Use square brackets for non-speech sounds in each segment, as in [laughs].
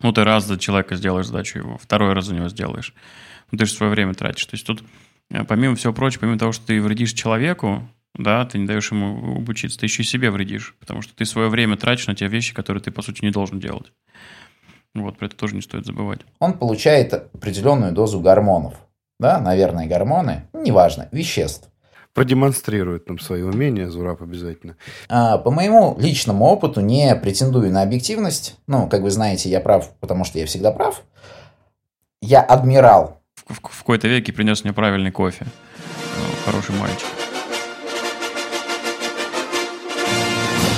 Ну, ты раз за человека сделаешь задачу его, второй раз за него сделаешь. Ну, ты же свое время тратишь. То есть тут, э, помимо всего прочего, помимо того, что ты вредишь человеку, да, ты не даешь ему обучиться, ты еще и себе вредишь, потому что ты свое время тратишь на те вещи, которые ты, по сути, не должен делать. Вот, про это тоже не стоит забывать. Он получает определенную дозу гормонов, да, наверное, гормоны, неважно, веществ. Продемонстрирует нам свои умения, Зураб обязательно. А, по моему личному опыту, не претендую на объективность, ну, как вы знаете, я прав, потому что я всегда прав. Я адмирал. В, в, в какой-то веке принес мне правильный кофе. Ну, хороший мальчик.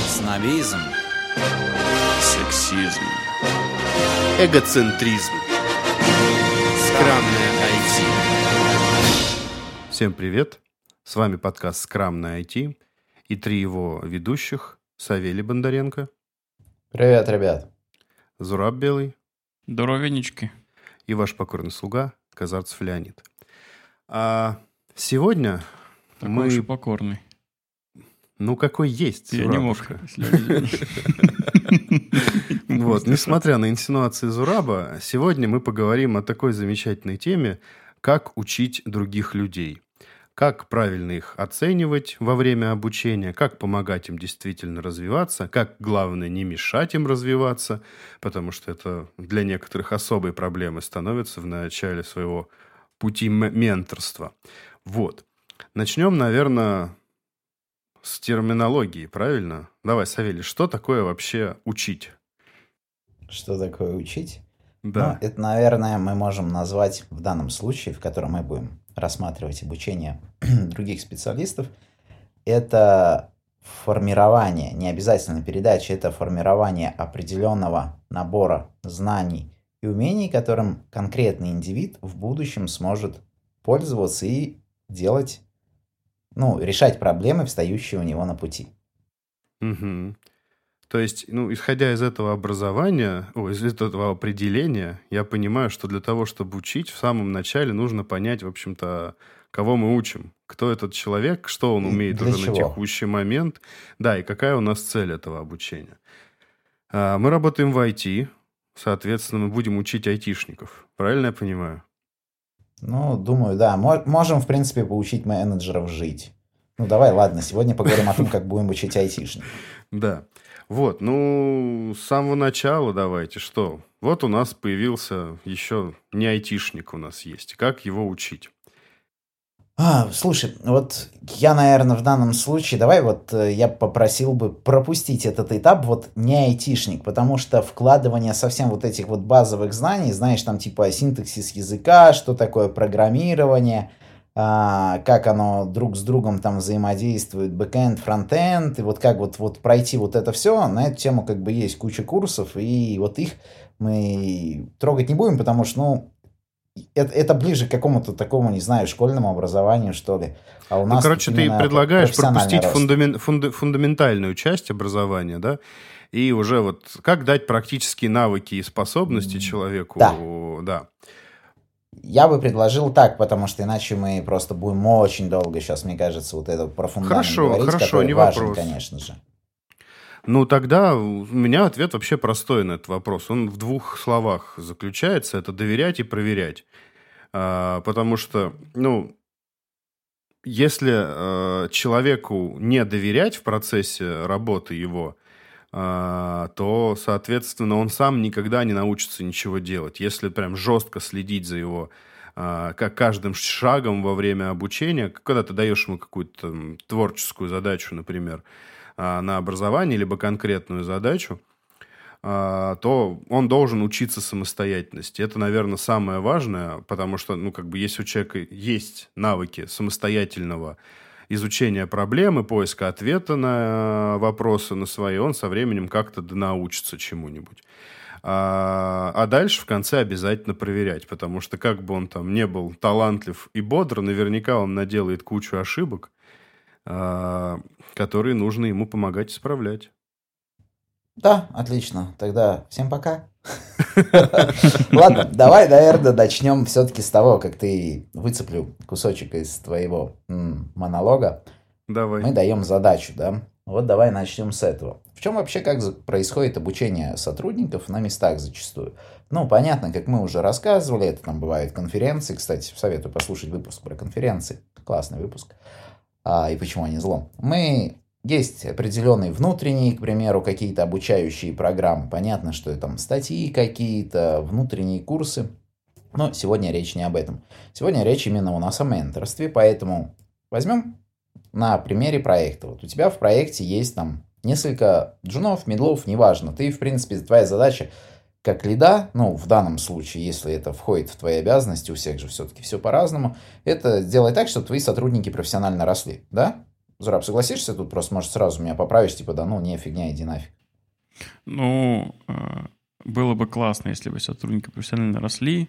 Снобизм. Сексизм. Эгоцентризм. Скромное IT. Всем привет. С вами подкаст «Скрамное IT» и три его ведущих Савелий Бондаренко, Привет, ребят. Зураб Белый Здоровенечки. и ваш покорный слуга Казарцев Леонид. А сегодня Такой мы... уж покорный. Ну, какой есть, Я не мог. Зурабушка. если- [laughs] Вот, несмотря на инсинуации Зураба, сегодня мы поговорим о такой замечательной теме, как учить других людей. Как правильно их оценивать во время обучения, как помогать им действительно развиваться, как, главное, не мешать им развиваться, потому что это для некоторых особой проблемой становится в начале своего пути менторства. Вот. Начнем, наверное, с терминологии, правильно? Давай, Савелий, что такое вообще учить? Что такое учить? Да. Ну, это, наверное, мы можем назвать в данном случае, в котором мы будем рассматривать обучение [clears throat] других специалистов, это формирование, не обязательно передача, это формирование определенного набора знаний и умений, которым конкретный индивид в будущем сможет пользоваться и делать, ну, решать проблемы, встающие у него на пути. Мгм. То есть, ну, исходя из этого образования, о, из этого определения, я понимаю, что для того, чтобы учить, в самом начале нужно понять, в общем-то, кого мы учим, кто этот человек, что он умеет для уже на чего. текущий момент, да, и какая у нас цель этого обучения. А, Мы работаем в IT, соответственно, мы будем учить айтишников. Правильно я понимаю? Ну, думаю, да. Мо- можем, в принципе, поучить менеджеров жить. Ну, давай, ладно, сегодня поговорим о том, как будем учить айтишников. [laughs] Да. Вот, ну, с самого начала давайте, что? Вот у нас появился еще не айтишник у нас есть. Как его учить? А, слушай, вот я, наверное, в данном случае, давай вот э, я попросил бы пропустить этот этап, вот не айтишник, потому что вкладывание совсем вот этих вот базовых знаний, знаешь, там типа синтаксис языка, что такое программирование, как оно друг с другом там взаимодействует, бэкэнд, фронтенд, и вот как вот, вот пройти вот это все, на эту тему как бы есть куча курсов, и вот их мы трогать не будем, потому что, ну, это, это ближе к какому-то такому, не знаю, школьному образованию, что ли. А у Ну, нас короче, тут ты предлагаешь пропустить рост. фундамен- фунда- фундаментальную часть образования, да? И уже вот как дать практические навыки и способности М, человеку, да. да. Я бы предложил так, потому что иначе мы просто будем очень долго сейчас, мне кажется, вот это про фундамент Хорошо, говорить, хорошо, не важен, вопрос. конечно же. Ну, тогда у меня ответ вообще простой на этот вопрос. Он в двух словах заключается. Это доверять и проверять. А, потому что, ну, если э, человеку не доверять в процессе работы его, то, соответственно, он сам никогда не научится ничего делать. Если прям жестко следить за его а, как каждым шагом во время обучения, когда ты даешь ему какую-то творческую задачу, например, а, на образование, либо конкретную задачу, а, то он должен учиться самостоятельности. Это, наверное, самое важное, потому что, ну, как бы, если у человека есть навыки самостоятельного изучения проблемы, поиска ответа на вопросы на свои, он со временем как-то научится чему-нибудь. А, а дальше в конце обязательно проверять, потому что как бы он там не был талантлив и бодр, наверняка он наделает кучу ошибок, а, которые нужно ему помогать исправлять. Да, отлично. Тогда всем пока. [laughs] Ладно, давай, наверное, начнем все-таки с того, как ты выцеплю кусочек из твоего монолога. Давай. Мы даем задачу, да? Вот давай начнем с этого. В чем вообще как происходит обучение сотрудников на местах зачастую? Ну, понятно, как мы уже рассказывали, это там бывают конференции. Кстати, советую послушать выпуск про конференции. Классный выпуск. А, и почему они злом. Мы есть определенные внутренние, к примеру, какие-то обучающие программы. Понятно, что это там статьи какие-то, внутренние курсы. Но сегодня речь не об этом. Сегодня речь именно у нас о менторстве, поэтому возьмем на примере проекта. Вот у тебя в проекте есть там несколько джунов, медлов, неважно. Ты, в принципе, твоя задача как лида, ну, в данном случае, если это входит в твои обязанности, у всех же все-таки все по-разному, это сделать так, чтобы твои сотрудники профессионально росли, да? Зураб, согласишься? Тут просто, может, сразу меня поправишь, типа, да ну, не, фигня, иди нафиг. Ну, э, было бы классно, если бы сотрудники профессионально росли.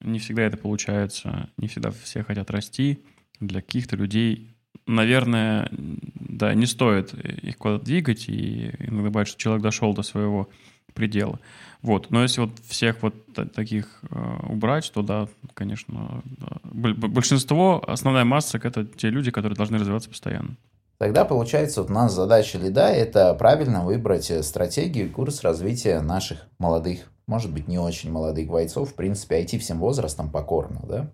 Не всегда это получается, не всегда все хотят расти. Для каких-то людей наверное, да, не стоит их куда-то двигать, и иногда бывает, что человек дошел до своего предела. Вот. Но если вот всех вот таких э, убрать, то да, конечно, да. большинство, основная масса — это те люди, которые должны развиваться постоянно. Тогда, получается, вот у нас задача лида – это правильно выбрать стратегию и курс развития наших молодых, может быть, не очень молодых бойцов. В принципе, IT всем возрастом покорно, да?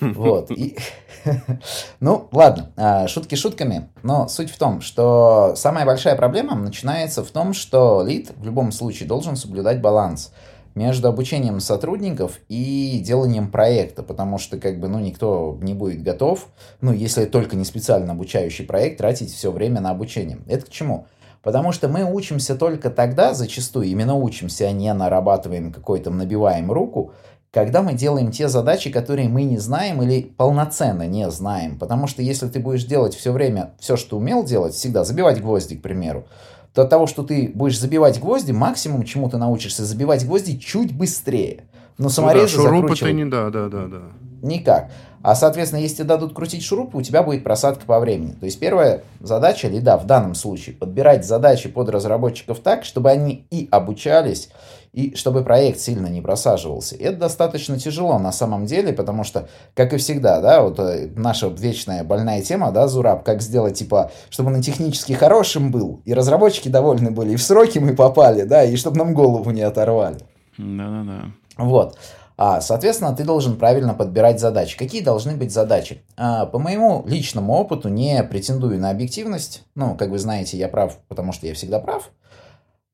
Вот. И... [laughs] ну, ладно, а, шутки шутками, но суть в том, что самая большая проблема начинается в том, что лид в любом случае должен соблюдать баланс между обучением сотрудников и деланием проекта, потому что как бы, ну, никто не будет готов, ну, если только не специально обучающий проект, тратить все время на обучение. Это к чему? Потому что мы учимся только тогда, зачастую, именно учимся, а не нарабатываем какой-то, набиваем руку, когда мы делаем те задачи, которые мы не знаем или полноценно не знаем. Потому что если ты будешь делать все время все, что умел делать, всегда забивать гвозди, к примеру, то от того, что ты будешь забивать гвозди, максимум, чему ты научишься, забивать гвозди чуть быстрее. Но саморезы ну да, шурупы ты не, да, да, да, да. Никак. А, соответственно, если тебе дадут крутить шурупы, у тебя будет просадка по времени. То есть первая задача, или да, в данном случае, подбирать задачи под разработчиков так, чтобы они и обучались, и чтобы проект сильно не просаживался. Это достаточно тяжело на самом деле, потому что, как и всегда, да, вот э, наша вечная больная тема, да, Зураб, как сделать, типа, чтобы он технически хорошим был, и разработчики довольны были, и в сроки мы попали, да, и чтобы нам голову не оторвали. Да-да-да. Вот. А, соответственно, ты должен правильно подбирать задачи. Какие должны быть задачи? А, по моему личному опыту, не претендую на объективность, ну, как вы знаете, я прав, потому что я всегда прав,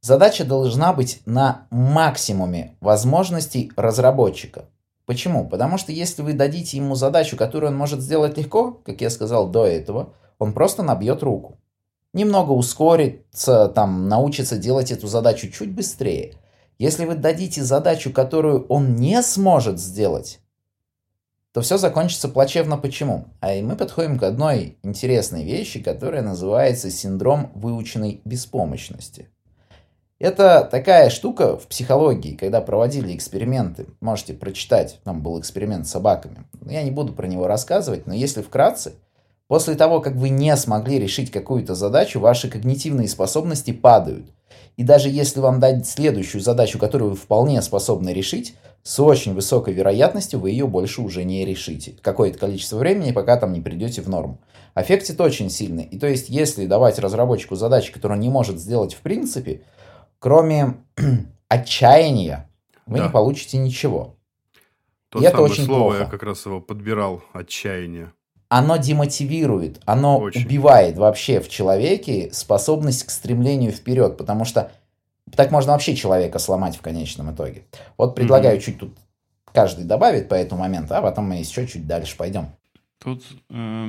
Задача должна быть на максимуме возможностей разработчика. Почему? Потому что если вы дадите ему задачу, которую он может сделать легко, как я сказал до этого, он просто набьет руку. Немного ускорится, там, научится делать эту задачу чуть быстрее. Если вы дадите задачу, которую он не сможет сделать, то все закончится плачевно. Почему? А и мы подходим к одной интересной вещи, которая называется синдром выученной беспомощности. Это такая штука в психологии, когда проводили эксперименты. Можете прочитать, там был эксперимент с собаками. Я не буду про него рассказывать, но если вкратце, после того, как вы не смогли решить какую-то задачу, ваши когнитивные способности падают. И даже если вам дать следующую задачу, которую вы вполне способны решить, с очень высокой вероятностью вы ее больше уже не решите. Какое-то количество времени, пока там не придете в норму. Аффектит очень сильный. И то есть, если давать разработчику задачи, которую он не может сделать в принципе, кроме [clears throat] отчаяния, вы да. не получите ничего. То и это очень слово плохо. я как раз его подбирал, отчаяние. Оно демотивирует, оно очень. убивает вообще в человеке способность к стремлению вперед, потому что так можно вообще человека сломать в конечном итоге. Вот предлагаю mm-hmm. чуть тут каждый добавить по этому моменту, а потом мы еще чуть дальше пойдем. Тут э,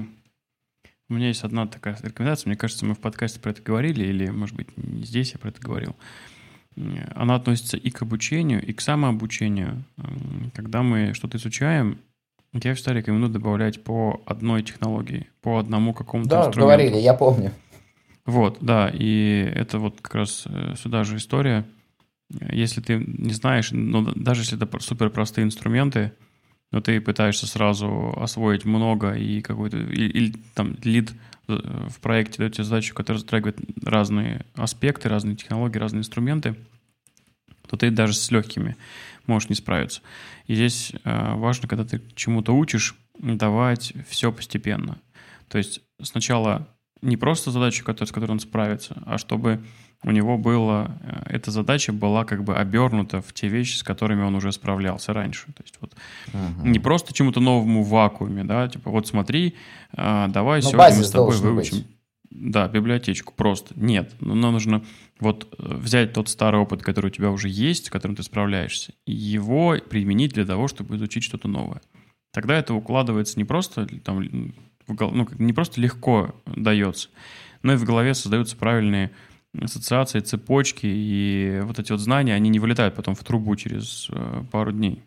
у меня есть одна такая рекомендация. Мне кажется, мы в подкасте про это говорили, или, может быть, не здесь я про это говорил. Она относится и к обучению, и к самообучению. Когда мы что-то изучаем, я всегда рекомендую добавлять по одной технологии, по одному какому-то да, инструменту. Да, говорили, я помню. Вот, да, и это вот как раз э, сюда же история. Если ты не знаешь, ну, даже если это супер простые инструменты, но ты пытаешься сразу освоить много и какой-то, или, или там лид э, в проекте дает тебе задачу, которая затрагивает разные аспекты, разные технологии, разные инструменты, то ты даже с легкими можешь не справиться. И здесь э, важно, когда ты чему-то учишь, давать все постепенно. То есть сначала не просто задача, с которой он справится, а чтобы у него было, э, эта задача была как бы обернута в те вещи, с которыми он уже справлялся раньше. То есть вот uh-huh. не просто чему-то новому в вакууме, да, типа вот смотри, а, давай Но ну, сегодня мы с тобой выучим. Быть. Да, библиотечку просто. Нет, ну, нам нужно вот э, взять тот старый опыт, который у тебя уже есть, с которым ты справляешься, и его применить для того, чтобы изучить что-то новое. Тогда это укладывается не просто там, ну, не просто легко дается, но и в голове создаются правильные ассоциации, цепочки, и вот эти вот знания, они не вылетают потом в трубу через э, пару дней.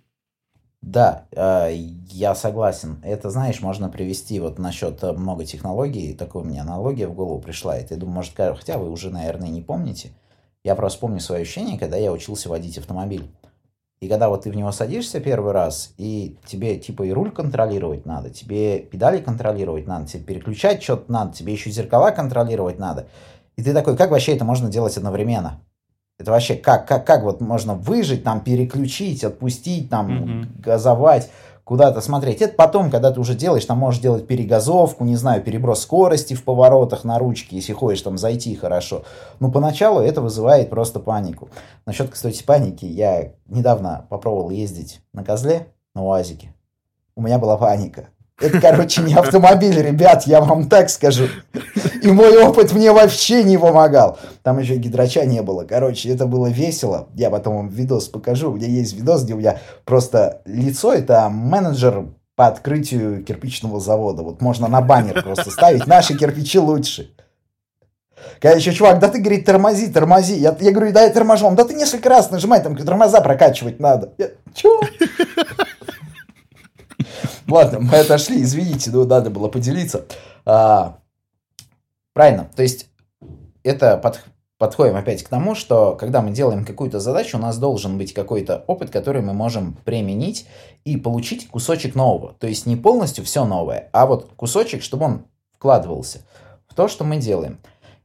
Да, э, я согласен. Это, знаешь, можно привести вот насчет э, много технологий. Такая у меня аналогия в голову пришла. И ты думаю, может, хотя вы уже, наверное, не помните. Я просто помню свое ощущение, когда я учился водить автомобиль. И когда вот ты в него садишься первый раз, и тебе типа и руль контролировать надо, тебе педали контролировать надо, тебе переключать что-то надо, тебе еще зеркала контролировать надо. И ты такой, как вообще это можно делать одновременно? Это вообще как, как, как вот можно выжить, там, переключить, отпустить, там, mm-hmm. газовать, куда-то смотреть. Это потом, когда ты уже делаешь, там можешь делать перегазовку, не знаю, переброс скорости в поворотах на ручке, если хочешь там зайти хорошо. Но поначалу это вызывает просто панику. Насчет, кстати, паники, я недавно попробовал ездить на козле, на УАЗике. У меня была паника. Это, короче, не автомобиль, ребят, я вам так скажу. И мой опыт мне вообще не помогал. Там еще гидрача не было. Короче, это было весело. Я потом вам видос покажу. У меня есть видос, где у меня просто лицо, это менеджер по открытию кирпичного завода. Вот можно на баннер просто ставить. Наши кирпичи лучше. Когда еще чувак, да ты, говорит, тормози, тормози. Я, я говорю, да я торможу. Он, да ты несколько раз нажимай, там тормоза прокачивать надо. Я, Чего? Ладно, мы отошли, извините, но надо было поделиться. А, правильно, то есть это под, подходим опять к тому, что когда мы делаем какую-то задачу, у нас должен быть какой-то опыт, который мы можем применить и получить кусочек нового. То есть не полностью все новое, а вот кусочек, чтобы он вкладывался в то, что мы делаем.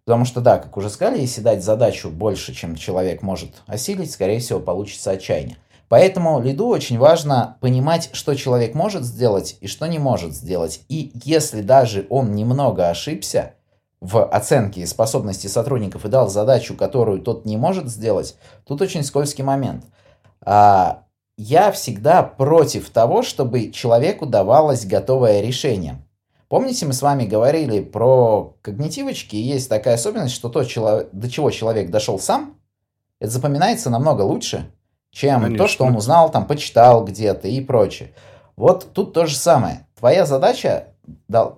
Потому что, да, как уже сказали, если дать задачу больше, чем человек может осилить, скорее всего, получится отчаяние. Поэтому лиду очень важно понимать, что человек может сделать и что не может сделать. И если даже он немного ошибся в оценке способностей сотрудников и дал задачу, которую тот не может сделать, тут очень скользкий момент. А, я всегда против того, чтобы человеку давалось готовое решение. Помните, мы с вами говорили про когнитивочки, и есть такая особенность, что то, до чего человек дошел сам, это запоминается намного лучше, чем Конечно. то, что он узнал, там, почитал где-то и прочее. Вот тут то же самое. Твоя задача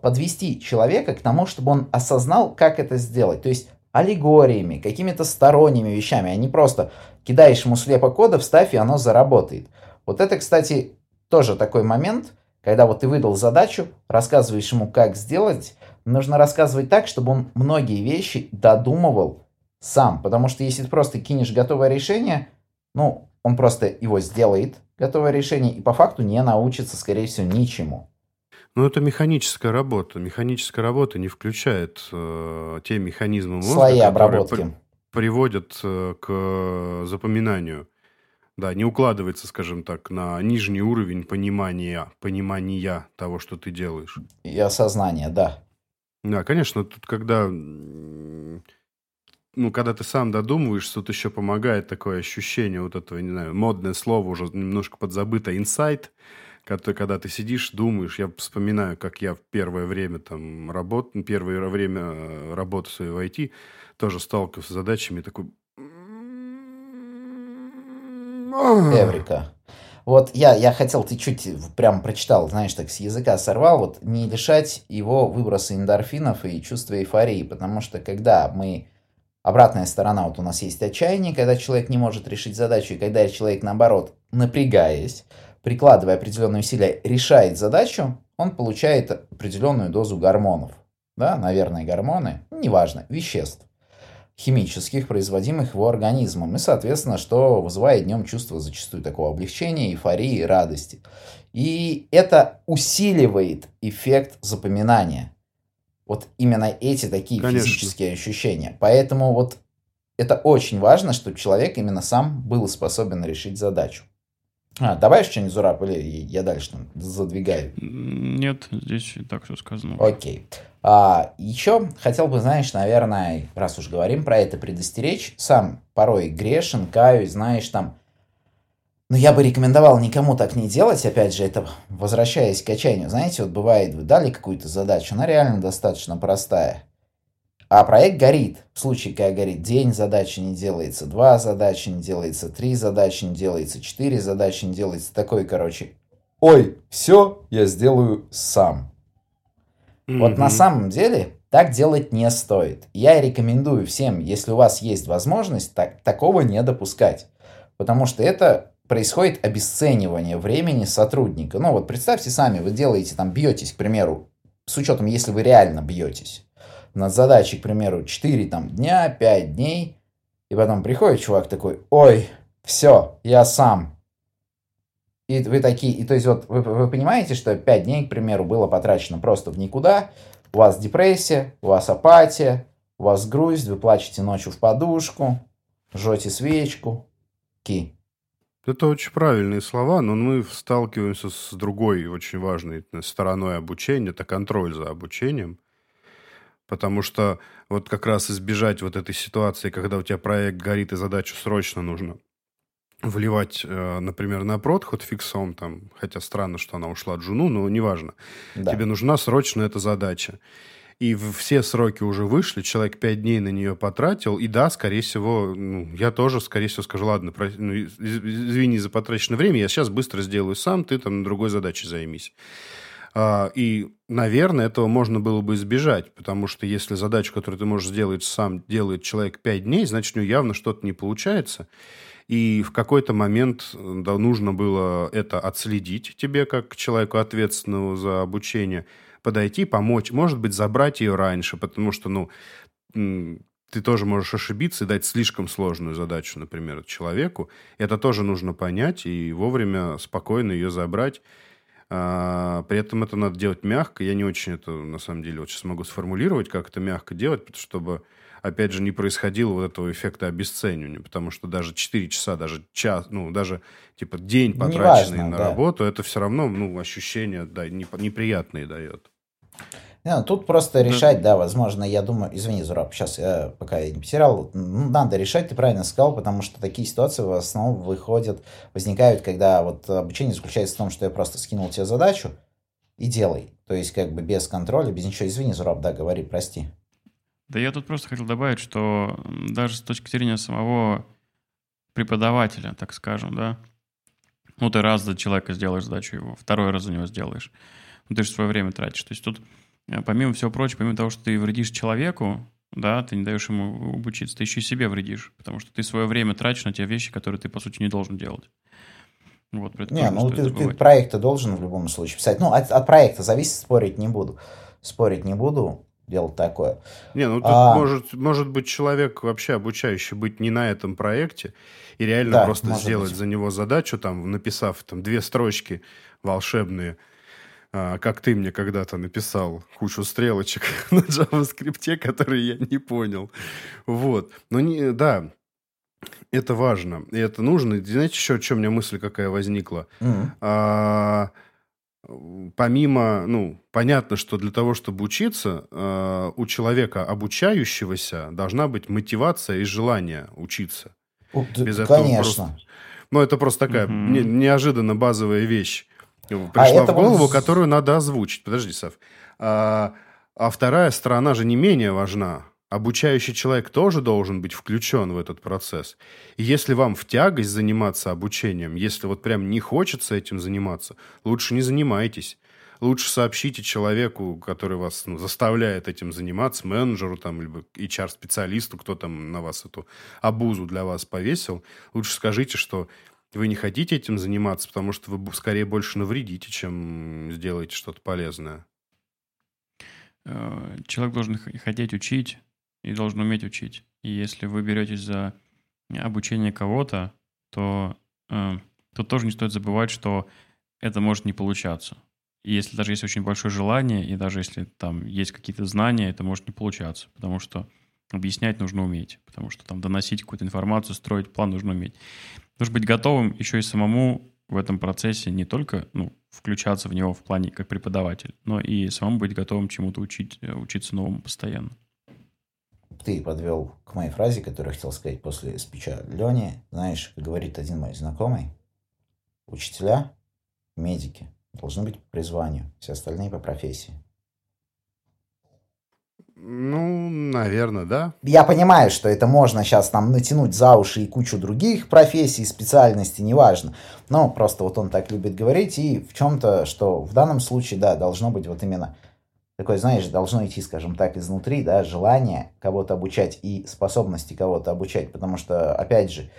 подвести человека к тому, чтобы он осознал, как это сделать. То есть аллегориями, какими-то сторонними вещами, а не просто кидаешь ему слепо кода, вставь, и оно заработает. Вот это, кстати, тоже такой момент, когда вот ты выдал задачу, рассказываешь ему, как сделать, нужно рассказывать так, чтобы он многие вещи додумывал сам. Потому что если ты просто кинешь готовое решение, ну, он просто его сделает, готовое решение, и по факту не научится, скорее всего, ничему. Ну, это механическая работа. Механическая работа не включает э, те механизмы мозга, Слои обработки. При, приводят э, к запоминанию. Да, не укладывается, скажем так, на нижний уровень понимания, понимания того, что ты делаешь. И осознания, да. Да, конечно, тут когда ну, когда ты сам додумываешь, тут еще помогает такое ощущение вот этого, не знаю, модное слово уже немножко подзабыто, инсайт, когда, когда ты сидишь, думаешь, я вспоминаю, как я в первое время там работ, первое время э, работы своей в IT тоже сталкивался с задачами, такой... Эврика. Вот я, я хотел, ты чуть прям прочитал, знаешь, так с языка сорвал, вот не лишать его выброса эндорфинов и чувства эйфории, потому что когда мы Обратная сторона, вот у нас есть отчаяние, когда человек не может решить задачу, и когда человек, наоборот, напрягаясь, прикладывая определенные усилия, решает задачу, он получает определенную дозу гормонов. Да, наверное, гормоны, неважно, веществ химических, производимых его организмом. И, соответственно, что вызывает днем чувство зачастую такого облегчения, эйфории, радости. И это усиливает эффект запоминания. Вот именно эти такие Конечно. физические ощущения. Поэтому вот это очень важно, чтобы человек именно сам был способен решить задачу. А, добавишь что-нибудь, Зураб, или я дальше там задвигаю? Нет, здесь и так все сказано. Окей. А, еще хотел бы, знаешь, наверное, раз уж говорим про это, предостеречь. Сам порой грешен, каюсь, знаешь, там... Но я бы рекомендовал никому так не делать. Опять же, это возвращаясь к отчаянию. Знаете, вот бывает, вы дали какую-то задачу, она реально достаточно простая. А проект горит. В случае, когда горит день, задача не делается, два задачи не делается, три задачи не делается, четыре задачи не делается. Такой, короче, ой, все я сделаю сам. Mm-hmm. Вот на самом деле так делать не стоит. Я рекомендую всем, если у вас есть возможность, так, такого не допускать. Потому что это происходит обесценивание времени сотрудника. Ну вот представьте сами, вы делаете там, бьетесь, к примеру, с учетом, если вы реально бьетесь над задачей, к примеру, 4 там, дня, 5 дней, и потом приходит чувак такой, ой, все, я сам. И вы такие, и то есть вот вы, вы понимаете, что 5 дней, к примеру, было потрачено просто в никуда, у вас депрессия, у вас апатия, у вас грусть, вы плачете ночью в подушку, жжете свечку, ки. Это очень правильные слова, но мы сталкиваемся с другой очень важной стороной обучения, это контроль за обучением. Потому что вот как раз избежать вот этой ситуации, когда у тебя проект горит и задачу срочно нужно вливать, э, например, на прод хоть фиксом, там, хотя странно, что она ушла от Джуну, но неважно. Да. Тебе нужна срочно эта задача. И все сроки уже вышли, человек пять дней на нее потратил, и да, скорее всего, ну, я тоже, скорее всего, скажу, ладно, про, ну, извини за потраченное время, я сейчас быстро сделаю сам, ты там другой задаче займись. А, и, наверное, этого можно было бы избежать, потому что если задачу, которую ты можешь сделать сам, делает человек 5 дней, значит, у него явно что-то не получается. И в какой-то момент да, нужно было это отследить тебе, как человеку ответственному за обучение, подойти, помочь, может быть, забрать ее раньше, потому что, ну, ты тоже можешь ошибиться и дать слишком сложную задачу, например, человеку. Это тоже нужно понять и вовремя спокойно ее забрать а, при этом это надо делать мягко. Я не очень это, на самом деле, вот сейчас могу сформулировать, как это мягко делать, чтобы, опять же, не происходило вот этого эффекта обесценивания. Потому что даже 4 часа, даже час, ну, даже, типа, день, потраченный Неважно, на да. работу, это все равно, ну, ощущения, да, неприятные дает. Ну, тут просто решать, да, возможно, я думаю, извини, Зураб, сейчас я пока я не потерял, ну, надо решать, ты правильно сказал, потому что такие ситуации в основном выходят, возникают, когда вот обучение заключается в том, что я просто скинул тебе задачу и делай, то есть как бы без контроля, без ничего. Извини, Зураб, да, говори, прости. Да я тут просто хотел добавить, что даже с точки зрения самого преподавателя, так скажем, да, ну ты раз за человека сделаешь задачу его, второй раз за него сделаешь, ну ты же свое время тратишь, то есть тут Э, помимо всего прочего, помимо того, что ты вредишь человеку, да, ты не даешь ему обучиться, ты еще и себе вредишь, потому что ты свое время тратишь на те вещи, которые ты, по сути, не должен делать. Вот, не, ну ты, ты проекты должен в любом случае писать. Ну, от, от проекта зависит, спорить не буду. Спорить не буду, дело такое. Не, ну тут а... может, может быть человек вообще обучающий быть не на этом проекте и реально да, просто сделать быть. за него задачу, там, написав там две строчки волшебные – как ты мне когда-то написал кучу стрелочек [laughs] на JavaScript, которые я не понял. Вот. Но не, да, это важно, и это нужно. И знаете, еще, что у меня мысль какая возникла? Mm-hmm. А, помимо, ну, понятно, что для того, чтобы учиться, а, у человека обучающегося должна быть мотивация и желание учиться. Без этого конечно. Просто... Ну, это просто такая mm-hmm. не, неожиданно базовая вещь. Пришла а в голову, которую надо озвучить. Подожди, Сав. А, а вторая сторона же не менее важна. Обучающий человек тоже должен быть включен в этот процесс. И если вам в тягость заниматься обучением, если вот прям не хочется этим заниматься, лучше не занимайтесь. Лучше сообщите человеку, который вас ну, заставляет этим заниматься, менеджеру там, либо HR-специалисту, кто там на вас эту обузу для вас повесил. Лучше скажите, что вы не хотите этим заниматься, потому что вы скорее больше навредите, чем сделаете что-то полезное. Э, человек должен хотеть учить и должен уметь учить. И если вы беретесь за обучение кого-то, то э, тут тоже не стоит забывать, что это может не получаться. И если даже есть очень большое желание, и даже если там есть какие-то знания, это может не получаться, потому что объяснять нужно уметь, потому что там доносить какую-то информацию, строить план нужно уметь. Нужно быть готовым еще и самому в этом процессе не только ну, включаться в него в плане как преподаватель, но и самому быть готовым чему-то учить, э, учиться новому постоянно. Ты подвел к моей фразе, которую я хотел сказать после спича Лени. Знаешь, как говорит один мой знакомый, учителя, медики должны быть по призванию, все остальные по профессии. Ну, наверное, да. Я понимаю, что это можно сейчас там натянуть за уши и кучу других профессий, специальностей, неважно. Но просто вот он так любит говорить, и в чем-то, что в данном случае, да, должно быть вот именно такое, знаешь, должно идти, скажем так, изнутри, да, желание кого-то обучать и способности кого-то обучать, потому что, опять же,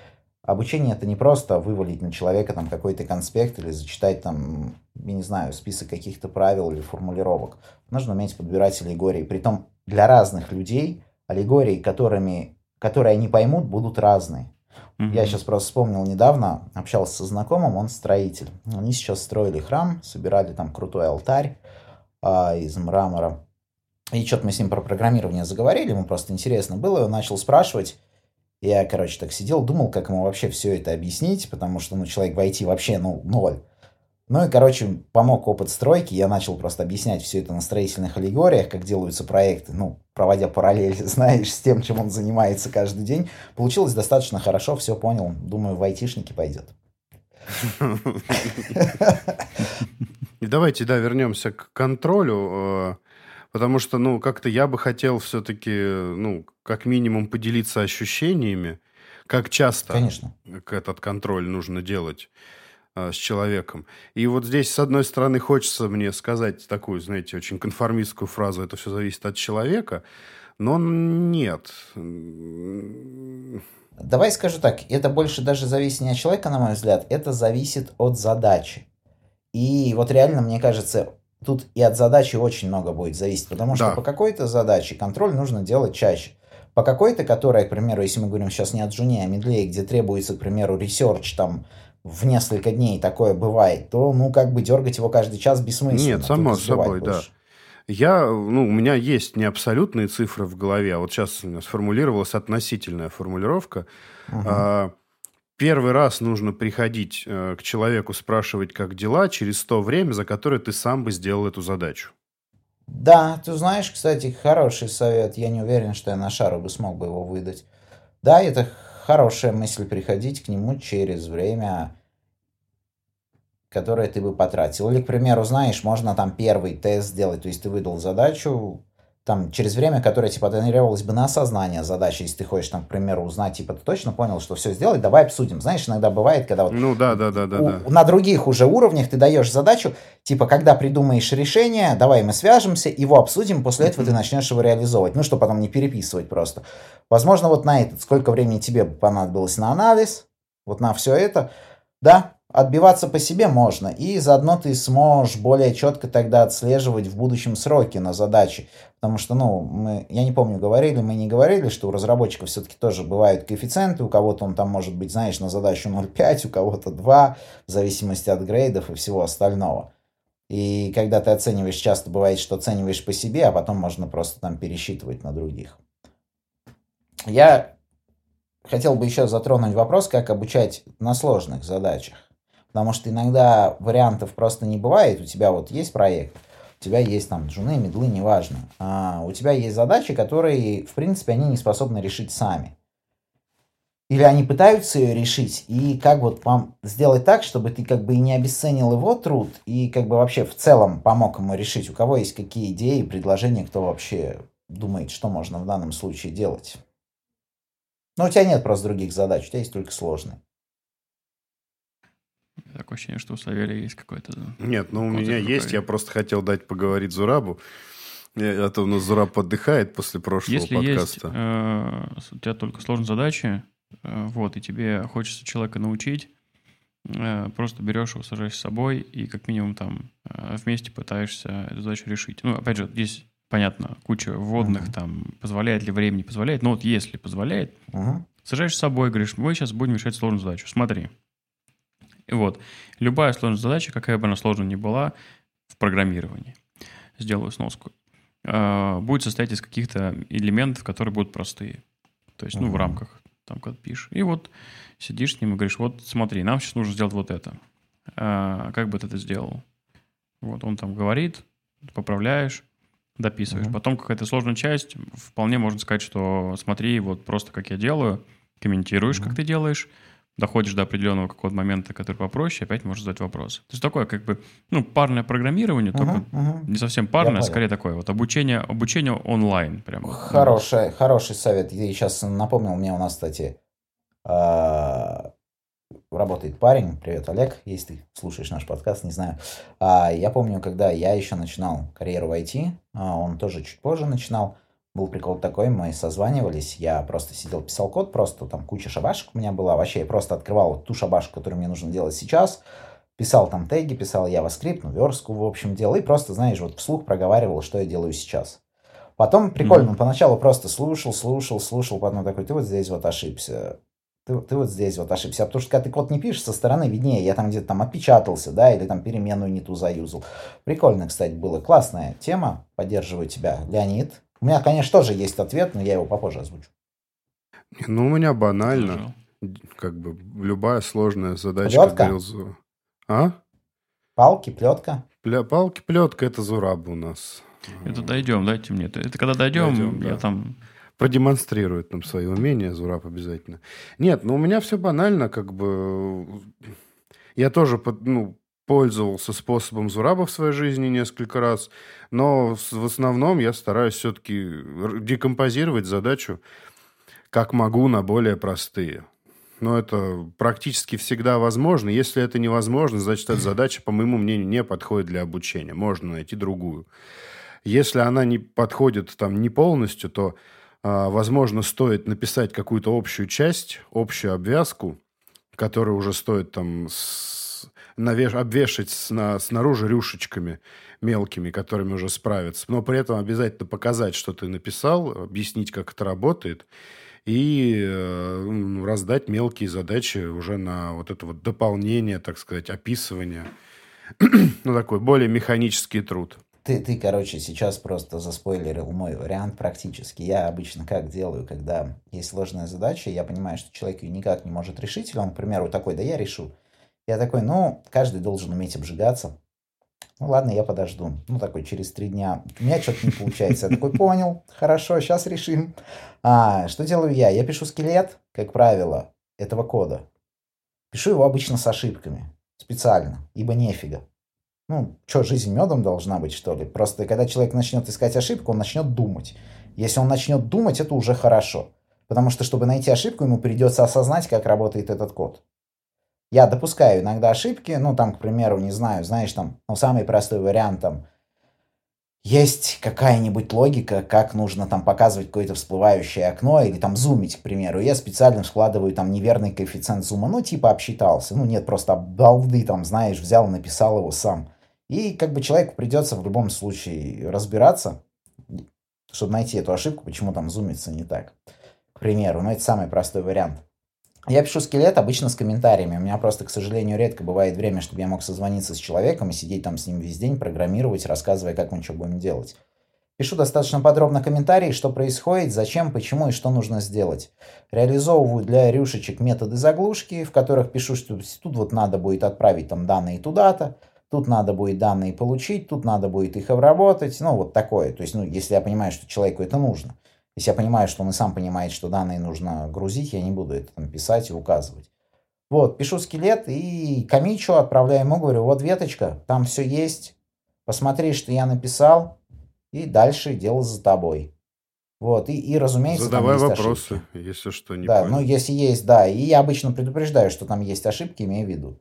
обучение это не просто вывалить на человека там какой-то конспект или зачитать там, я не знаю, список каких-то правил или формулировок. Нужно уметь подбирать аллегории. Притом для разных людей аллегории, которыми, которые они поймут, будут разные. Mm-hmm. Я сейчас просто вспомнил недавно, общался со знакомым, он строитель. Они сейчас строили храм, собирали там крутой алтарь а, из мрамора. И что-то мы с ним про программирование заговорили, ему просто интересно было, и он начал спрашивать. Я, короче, так сидел, думал, как ему вообще все это объяснить, потому что, ну, человек в IT вообще, ну, ноль. Ну и, короче, помог опыт стройки. Я начал просто объяснять все это на строительных аллегориях, как делаются проекты, ну, проводя параллель, [laughs] знаешь, с тем, чем он занимается каждый день. Получилось достаточно хорошо, все понял. Думаю, в айтишники пойдет. И давайте, да, вернемся к контролю, э, потому что, ну, как-то я бы хотел все-таки, ну, как минимум поделиться ощущениями, как часто Конечно. этот контроль нужно делать. А, с человеком. И вот здесь, с одной стороны, хочется мне сказать такую, знаете, очень конформистскую фразу, это все зависит от человека, но нет. Давай скажу так, это больше даже зависит не от человека, на мой взгляд, это зависит от задачи. И вот реально, мне кажется, тут и от задачи очень много будет зависеть, потому что да. по какой-то задаче контроль нужно делать чаще. По какой-то, которая, к примеру, если мы говорим сейчас не о джуне, а мидле, где требуется, к примеру, research там в несколько дней такое бывает, то, ну, как бы дергать его каждый час бессмысленно. Нет, само собой, больше. да. Я, ну, у меня есть не абсолютные цифры в голове, а вот сейчас сформулировалась относительная формулировка. Угу. А, первый раз нужно приходить а, к человеку, спрашивать, как дела, через то время, за которое ты сам бы сделал эту задачу. Да, ты знаешь, кстати, хороший совет. Я не уверен, что я на шару бы смог бы его выдать. Да, это хорошая мысль приходить к нему через время, которое ты бы потратил. Или, к примеру, знаешь, можно там первый тест сделать, то есть ты выдал задачу, там, через время, которое, типа, тренировалось бы на осознание задачи, если ты хочешь, там, к примеру, узнать, типа, ты точно понял, что все сделать, давай обсудим. Знаешь, иногда бывает, когда вот... Ну, да, да, да, да, у, да. На других уже уровнях ты даешь задачу, типа, когда придумаешь решение, давай мы свяжемся, его обсудим, после этого ты начнешь его реализовывать. Ну, что потом не переписывать просто. Возможно, вот на этот, сколько времени тебе понадобилось на анализ, вот на все это, да, отбиваться по себе можно, и заодно ты сможешь более четко тогда отслеживать в будущем сроки на задачи. Потому что, ну, мы, я не помню, говорили мы не говорили, что у разработчиков все-таки тоже бывают коэффициенты, у кого-то он там может быть, знаешь, на задачу 0,5, у кого-то 2, в зависимости от грейдов и всего остального. И когда ты оцениваешь, часто бывает, что оцениваешь по себе, а потом можно просто там пересчитывать на других. Я хотел бы еще затронуть вопрос, как обучать на сложных задачах. Потому что иногда вариантов просто не бывает. У тебя вот есть проект, у тебя есть там джуны, медлы, неважно. А у тебя есть задачи, которые, в принципе, они не способны решить сами. Или они пытаются ее решить, и как вот вам сделать так, чтобы ты как бы и не обесценил его труд, и как бы вообще в целом помог ему решить, у кого есть какие идеи, предложения, кто вообще думает, что можно в данном случае делать. Но у тебя нет просто других задач, у тебя есть только сложные. Такое ощущение, что у Савелия есть какой-то... Нет, ну у меня есть, я просто хотел дать поговорить Зурабу. А то у нас Зураб отдыхает после прошлого Если подкаста. Есть, э, у тебя только сложные задачи, э, вот, и тебе хочется человека научить, э, просто берешь его, сажаешь с собой и как минимум там э, вместе пытаешься эту задачу решить. Ну, опять же, здесь понятно, куча вводных, uh-huh. там, позволяет ли время, не позволяет, но вот если позволяет, uh-huh. сажаешь с собой, говоришь, мы сейчас будем решать сложную задачу, смотри, вот, любая сложная задача, какая бы она сложная ни была, в программировании, сделаю сноску, э, будет состоять из каких-то элементов, которые будут простые. То есть, ну, в рамках, там, когда пишешь. И вот сидишь с ним и говоришь, вот смотри, нам сейчас нужно сделать вот это. а, как бы ты это сделал? Вот он там говорит, поправляешь, дописываешь. Mm-hmm. Потом какая-то сложная часть, вполне можно сказать, что смотри, вот просто как я делаю, комментируешь, mm-hmm. как ты делаешь, доходишь до определенного какого-то момента, который попроще, опять можешь задать вопрос. То есть такое как бы, ну, парное программирование, uh-huh, только uh-huh. не совсем парное, а скорее такое вот обучение, обучение онлайн. Прям. Хороший, хороший совет. Ты сейчас напомнил мне, у нас, кстати, а, работает парень, привет, Олег, если ты слушаешь наш подкаст, не знаю. А, я помню, когда я еще начинал карьеру в IT, а, он тоже чуть позже начинал, был прикол такой, мы созванивались, я просто сидел, писал код, просто там куча шабашек у меня была, вообще я просто открывал ту шабашку, которую мне нужно делать сейчас, писал там теги, писал JavaScript, ну, верстку, в общем, делал, и просто, знаешь, вот вслух проговаривал, что я делаю сейчас. Потом прикольно, mm-hmm. поначалу просто слушал, слушал, слушал, потом такой, ты вот здесь вот ошибся, ты, ты вот здесь вот ошибся. Потому что когда ты код не пишешь, со стороны виднее, я там где-то там опечатался, да, или там переменную не ту заюзал. Прикольно, кстати, было. Классная тема. Поддерживаю тебя, Леонид. У меня, конечно, тоже есть ответ, но я его попозже озвучу. Ну, у меня банально. Как бы любая сложная задача. Плетка? Говорил, а? Палки, плетка? Пля, палки, плетка, это Зураб у нас. Это дойдем, дайте мне. Это когда дойдем, дойдем я да. там продемонстрирует нам свои умения, Зураб обязательно. Нет, ну у меня все банально, как бы... Я тоже ну, пользовался способом Зураба в своей жизни несколько раз, но в основном я стараюсь все-таки декомпозировать задачу как могу на более простые. Но это практически всегда возможно. Если это невозможно, значит, эта задача, по моему мнению, не подходит для обучения. Можно найти другую. Если она не подходит там не полностью, то а, возможно, стоит написать какую-то общую часть, общую обвязку, которая уже стоит там навеш, обвешать на, снаружи рюшечками мелкими, которыми уже справиться. Но при этом обязательно показать, что ты написал, объяснить, как это работает, и э, раздать мелкие задачи уже на вот это вот дополнение, так сказать, описывание. [clears throat] ну, такой более механический труд. Ты, ты, короче, сейчас просто заспойлерил мой вариант практически. Я обычно как делаю, когда есть сложная задача, я понимаю, что человек ее никак не может решить, или он, к примеру, такой, да я решу. Я такой, ну, каждый должен уметь обжигаться. Ну ладно, я подожду. Ну, такой, через три дня. У меня что-то не получается. Я такой, понял, хорошо, сейчас решим. А, что делаю я? Я пишу скелет, как правило, этого кода. Пишу его обычно с ошибками. Специально, ибо нефига. Ну, что, жизнь медом должна быть, что ли? Просто когда человек начнет искать ошибку, он начнет думать. Если он начнет думать, это уже хорошо. Потому что, чтобы найти ошибку, ему придется осознать, как работает этот код. Я допускаю иногда ошибки, ну, там, к примеру, не знаю, знаешь, там, ну, самый простой вариант, там, есть какая-нибудь логика, как нужно там показывать какое-то всплывающее окно или там зумить, к примеру. Я специально складываю там неверный коэффициент зума, ну, типа обсчитался. Ну, нет, просто балды там, знаешь, взял, написал его сам. И как бы человеку придется в любом случае разбираться, чтобы найти эту ошибку, почему там зумится не так. К примеру, ну это самый простой вариант. Я пишу скелет обычно с комментариями. У меня просто, к сожалению, редко бывает время, чтобы я мог созвониться с человеком и сидеть там с ним весь день, программировать, рассказывая, как мы что будем делать. Пишу достаточно подробно комментарии, что происходит, зачем, почему и что нужно сделать. Реализовываю для рюшечек методы заглушки, в которых пишу, что тут вот надо будет отправить там данные туда-то, тут надо будет данные получить, тут надо будет их обработать, ну, вот такое. То есть, ну, если я понимаю, что человеку это нужно. Если я понимаю, что он и сам понимает, что данные нужно грузить, я не буду это там писать и указывать. Вот, пишу скелет и комичу отправляю ему, говорю, вот веточка, там все есть, посмотри, что я написал, и дальше дело за тобой. Вот, и, и разумеется, Задавай вопросы, ошибки. если что, не Да, понял. ну, если есть, да, и я обычно предупреждаю, что там есть ошибки, имею в виду.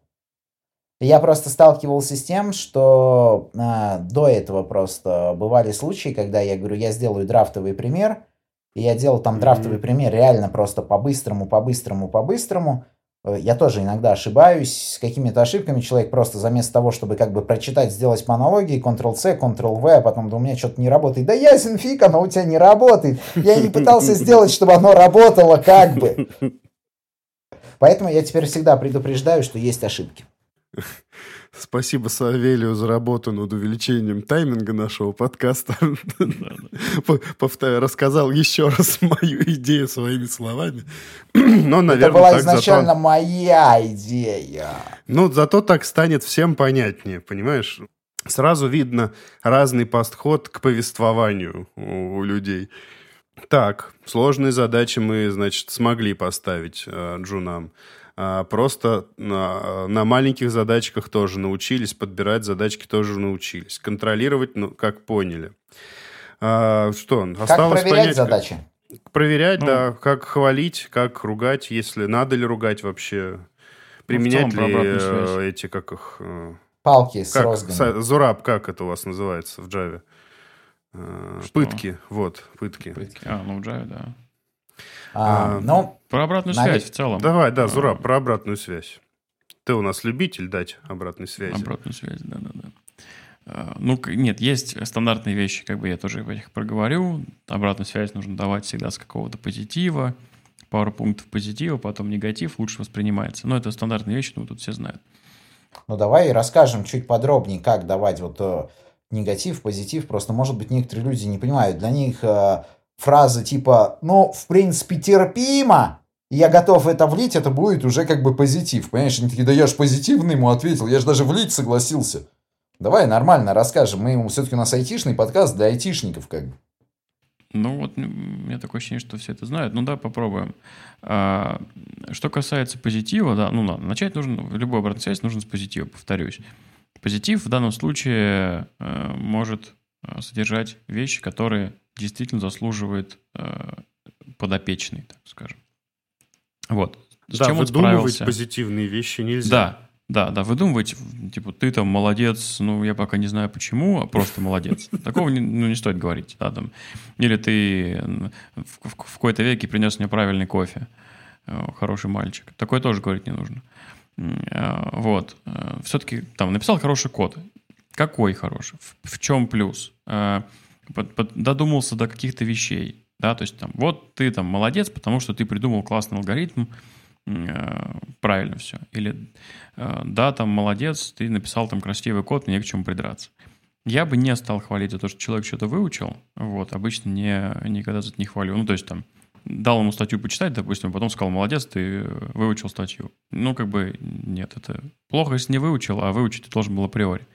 Я просто сталкивался с тем, что э, до этого просто бывали случаи, когда я говорю, я сделаю драфтовый пример, и я делал там mm-hmm. драфтовый пример реально просто по-быстрому, по-быстрому, по-быстрому. Э, я тоже иногда ошибаюсь с какими-то ошибками. Человек просто заместо того, чтобы как бы прочитать, сделать по аналогии, Ctrl-C, Ctrl-V, а потом да, у меня что-то не работает. Да ясен фиг, оно у тебя не работает. Я не пытался сделать, чтобы оно работало как бы. [laughs] Поэтому я теперь всегда предупреждаю, что есть ошибки. [laughs] Спасибо Савелию за работу над увеличением тайминга нашего подкаста. [laughs] Повторяю, рассказал еще раз [laughs] мою идею своими словами. [clears throat] Но, наверное, Это была изначально зато... моя идея. Ну, зато так станет всем понятнее, понимаешь? Сразу видно разный подход к повествованию у людей. Так, сложные задачи мы, значит, смогли поставить э, джунам. А, просто на, на маленьких задачках тоже научились, подбирать задачки тоже научились. Контролировать, ну, как поняли. А, что, осталось как проверять понять, задачи? Как, проверять, ну, да, как хвалить, как ругать, если надо ли ругать вообще. Применять ну, ли э, эти, как их... Э, Палки с как, розгами. Зураб, как это у вас называется в Java? Э, Что? Пытки, вот, пытки. пытки. А, ну в Java, да. А, а, ну, про обратную навер... связь в целом. Давай, да, Зура, про обратную связь. Ты у нас любитель дать обратную связь. Обратную связь, да, да, да. А, ну, нет, есть стандартные вещи, как бы я тоже их проговорю. Обратную связь нужно давать всегда с какого-то позитива. Пару пунктов позитива, потом негатив лучше воспринимается. Но это стандартные вещи, ну, тут все знают. Ну, давай расскажем чуть подробнее, как давать вот э, негатив, позитив. Просто, может быть, некоторые люди не понимают. Для них э, фразы типа «ну, в принципе, терпимо», и я готов это влить, это будет уже как бы позитив. Понимаешь, они такие, да я же позитивный ему ответил, я же даже влить согласился. Давай нормально расскажем. Мы ему все-таки у нас айтишный подкаст для айтишников как бы. Ну вот, у меня такое ощущение, что все это знают. Ну да, попробуем. А, что касается позитива, да, ну да, начать нужно, любой обратной связи нужно с позитива, повторюсь. Позитив в данном случае э, может э, содержать вещи, которые действительно заслуживает э, подопечный, так скажем. Вот. С да, чем выдумывать позитивные вещи нельзя. Да, да, да, выдумывать, типа, ты там молодец, ну, я пока не знаю почему, а просто молодец. Такого не, ну, не стоит говорить, да, там. Или ты в, в, в какой-то веке принес мне правильный кофе, э, хороший мальчик. Такое тоже говорить не нужно. Э, вот. Э, Все-таки там написал хороший код. Какой хороший? В, в чем плюс? под, под, додумался до каких-то вещей. Да, то есть там, вот ты там молодец, потому что ты придумал классный алгоритм, э, правильно все. Или э, да, там молодец, ты написал там красивый код, мне к чему придраться. Я бы не стал хвалить за то, что человек что-то выучил. Вот, обычно не, никогда за это не хвалю. Ну, то есть там дал ему статью почитать, допустим, потом сказал, молодец, ты выучил статью. Ну, как бы нет, это плохо, если не выучил, а выучить ты должен был априори.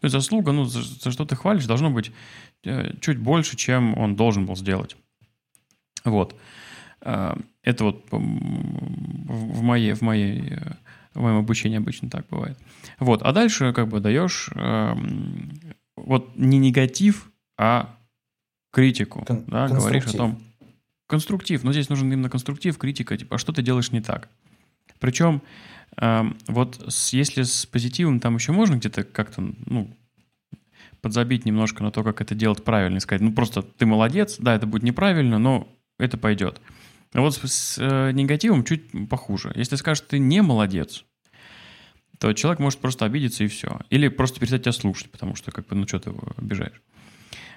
То есть заслуга, ну, за, за что ты хвалишь, должно быть чуть больше, чем он должен был сделать. Вот. Э, это вот в моей, в моей э, в моем обучении обычно так бывает. Вот, а дальше как бы даешь вот не негатив, а критику, Кон- да, говоришь о том, конструктив, но здесь нужен именно конструктив, критика, типа, а что ты делаешь не так? Причем эм, вот с, если с позитивом там еще можно где-то как-то, ну, подзабить немножко на то, как это делать правильно, и сказать, ну просто ты молодец, да, это будет неправильно, но это пойдет. А вот с, э, негативом чуть похуже. Если скажешь, ты не молодец, то человек может просто обидеться и все. Или просто перестать тебя слушать, потому что, как бы, ну что ты его обижаешь.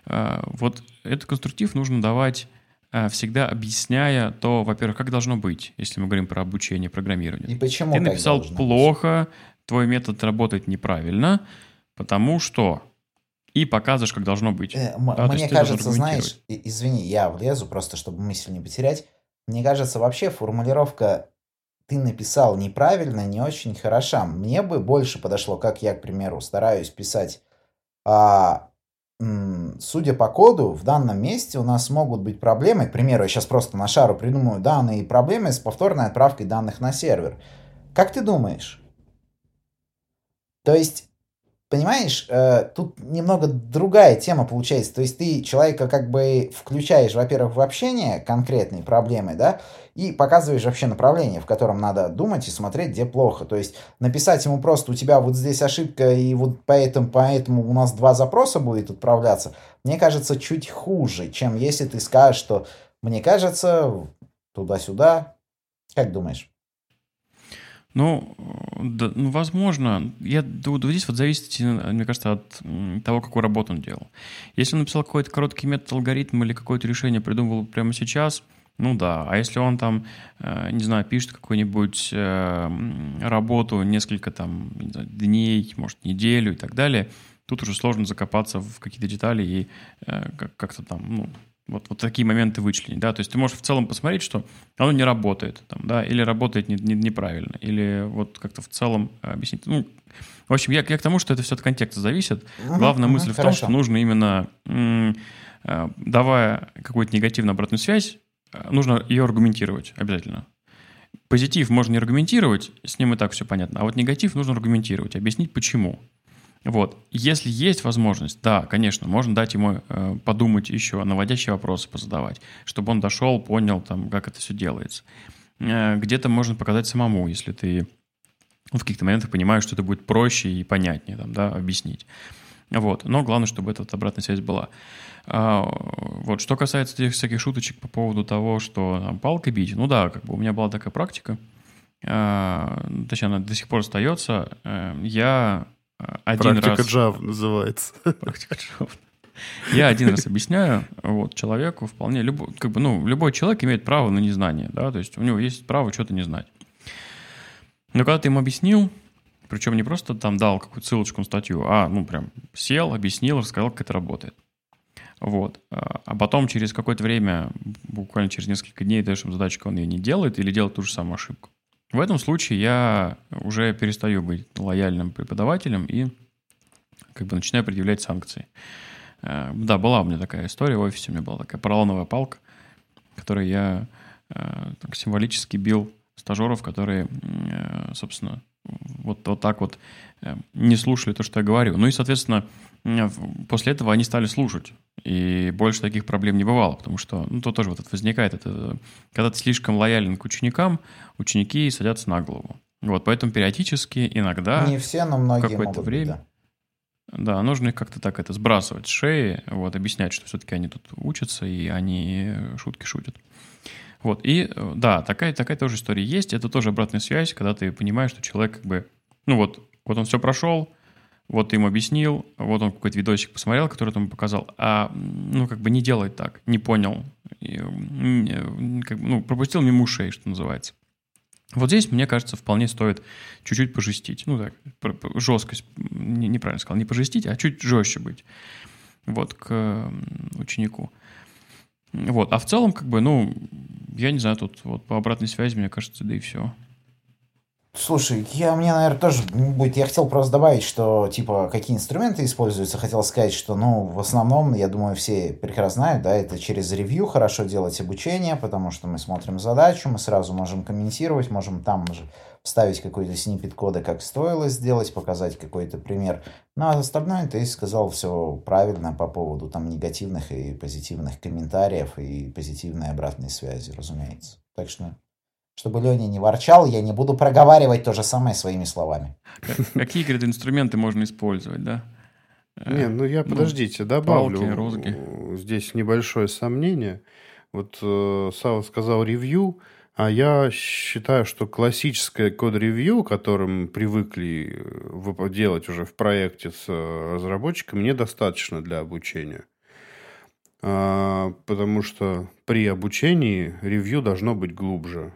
А, вот этот конструктив нужно давать а, всегда объясняя то, во-первых, как должно быть, если мы говорим про обучение, программирование. И почему Ты написал плохо, быть? твой метод работает неправильно, потому что и показываешь, как должно быть. Э, да, мне кажется, знаешь, извини, я влезу просто, чтобы мысль не потерять. Мне кажется, вообще формулировка «ты написал неправильно» не очень хороша. Мне бы больше подошло, как я, к примеру, стараюсь писать. А, судя по коду, в данном месте у нас могут быть проблемы. К примеру, я сейчас просто на шару придумаю данные проблемы с повторной отправкой данных на сервер. Как ты думаешь? То есть понимаешь, э, тут немного другая тема получается. То есть ты человека как бы включаешь, во-первых, в общение конкретные проблемы, да, и показываешь вообще направление, в котором надо думать и смотреть, где плохо. То есть написать ему просто, у тебя вот здесь ошибка, и вот поэтому, поэтому у нас два запроса будет отправляться, мне кажется, чуть хуже, чем если ты скажешь, что мне кажется, туда-сюда. Как думаешь? Ну, да, ну, возможно. Я, вот здесь вот зависит, мне кажется, от того, какую работу он делал. Если он написал какой-то короткий метод, алгоритм или какое-то решение придумывал прямо сейчас, ну да. А если он там, э, не знаю, пишет какую-нибудь э, работу несколько там знаю, дней, может, неделю и так далее, тут уже сложно закопаться в какие-то детали и э, как-то там, ну, вот, вот такие моменты вычленить, да, то есть ты можешь в целом посмотреть, что оно не работает, там, да, или работает не, не, неправильно, или вот как-то в целом объяснить. Ну, в общем, я, я к тому, что это все от контекста зависит. Угу, Главная угу, мысль в том, что нужно именно, м- э, давая какую-то негативную обратную связь, э, нужно ее аргументировать обязательно. Позитив можно не аргументировать, с ним и так все понятно, а вот негатив нужно аргументировать, объяснить почему. Вот. Если есть возможность, да, конечно, можно дать ему э, подумать еще, наводящие вопросы позадавать, чтобы он дошел, понял, там, как это все делается. Э, где-то можно показать самому, если ты в каких-то моментах понимаешь, что это будет проще и понятнее, там, да, объяснить. Вот. Но главное, чтобы эта вот обратная связь была. А, вот. Что касается этих всяких шуточек по поводу того, что там, палкой бить, ну да, как бы у меня была такая практика, а, точнее, она до сих пор остается. Э, я один Практика раз... Java называется. Практика Java. Я один раз объясняю вот, человеку вполне, любой, как бы, ну, любой человек имеет право на незнание, да, то есть у него есть право что-то не знать. Но когда ты ему объяснил, причем не просто там дал какую-то ссылочку на статью, а, ну, прям сел, объяснил, рассказал, как это работает. Вот. А потом через какое-то время, буквально через несколько дней даешь ему задачку, он ее не делает или делает ту же самую ошибку. В этом случае я уже перестаю быть лояльным преподавателем и как бы начинаю предъявлять санкции. Э, да, была у меня такая история в офисе, у меня была такая поролоновая палка, которой я э, так символически бил стажеров, которые, э, собственно, вот, вот так вот не слушали то, что я говорю. Ну и, соответственно, после этого они стали слушать. И больше таких проблем не бывало, потому что, ну, то тоже вот это возникает. Это, когда ты слишком лоялен к ученикам, ученики садятся на голову. Вот, поэтому периодически, иногда... Не все, но многие какое-то время, быть, да. да, нужно их как-то так это сбрасывать с шеи, вот, объяснять, что все-таки они тут учатся, и они шутки шутят. Вот, и да, такая, такая тоже история есть. Это тоже обратная связь, когда ты понимаешь, что человек как бы, ну вот, вот он все прошел, вот ты ему объяснил, вот он какой-то видосик посмотрел, который там показал, а, ну, как бы не делает так, не понял, и, как, ну, пропустил мимо ушей, что называется. Вот здесь, мне кажется, вполне стоит чуть-чуть пожестить. Ну так, жесткость, неправильно сказал, не пожестить, а чуть жестче быть. Вот, к ученику. Вот, а в целом, как бы, ну, я не знаю, тут вот по обратной связи, мне кажется, да и все. Слушай, я, мне, наверное, тоже будет... Я хотел просто добавить, что, типа, какие инструменты используются. Хотел сказать, что, ну, в основном, я думаю, все прекрасно знают, да, это через ревью хорошо делать обучение, потому что мы смотрим задачу, мы сразу можем комментировать, можем там же вставить какой-то снипет кода, как стоило сделать, показать какой-то пример. Ну, а остальное ты сказал все правильно по поводу там негативных и позитивных комментариев и позитивной обратной связи, разумеется. Так что чтобы Леня не ворчал, я не буду проговаривать то же самое своими словами. Какие, говорит, инструменты можно использовать, да? Не, ну я, ну, подождите, добавлю палки, розги. здесь небольшое сомнение. Вот э, Сава сказал ревью, а я считаю, что классическое код-ревью, которым привыкли э, делать уже в проекте с э, разработчиками, недостаточно для обучения. А, потому что при обучении ревью должно быть глубже.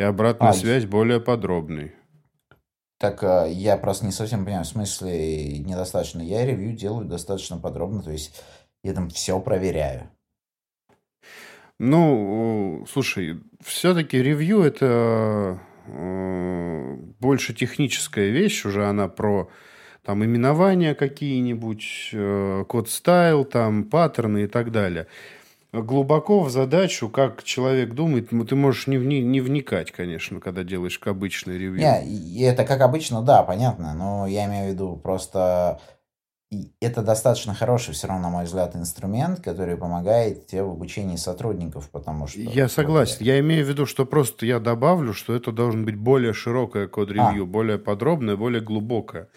И обратная а, связь более подробной. Так э, я просто не совсем понимаю, в смысле недостаточно. Я ревью делаю достаточно подробно, то есть я там все проверяю. Ну, слушай, все-таки ревью это э, больше техническая вещь, уже она про там именования какие-нибудь, э, код стайл, там паттерны и так далее глубоко в задачу, как человек думает, ну, ты можешь не, вни, не вникать, конечно, когда делаешь к обычной ревью. Не, это как обычно, да, понятно, но я имею в виду просто это достаточно хороший все равно, на мой взгляд, инструмент, который помогает тебе в обучении сотрудников, потому что... Я согласен. Я имею в виду, что просто я добавлю, что это должен быть более широкое код-ревью, а. более подробное, более глубокое.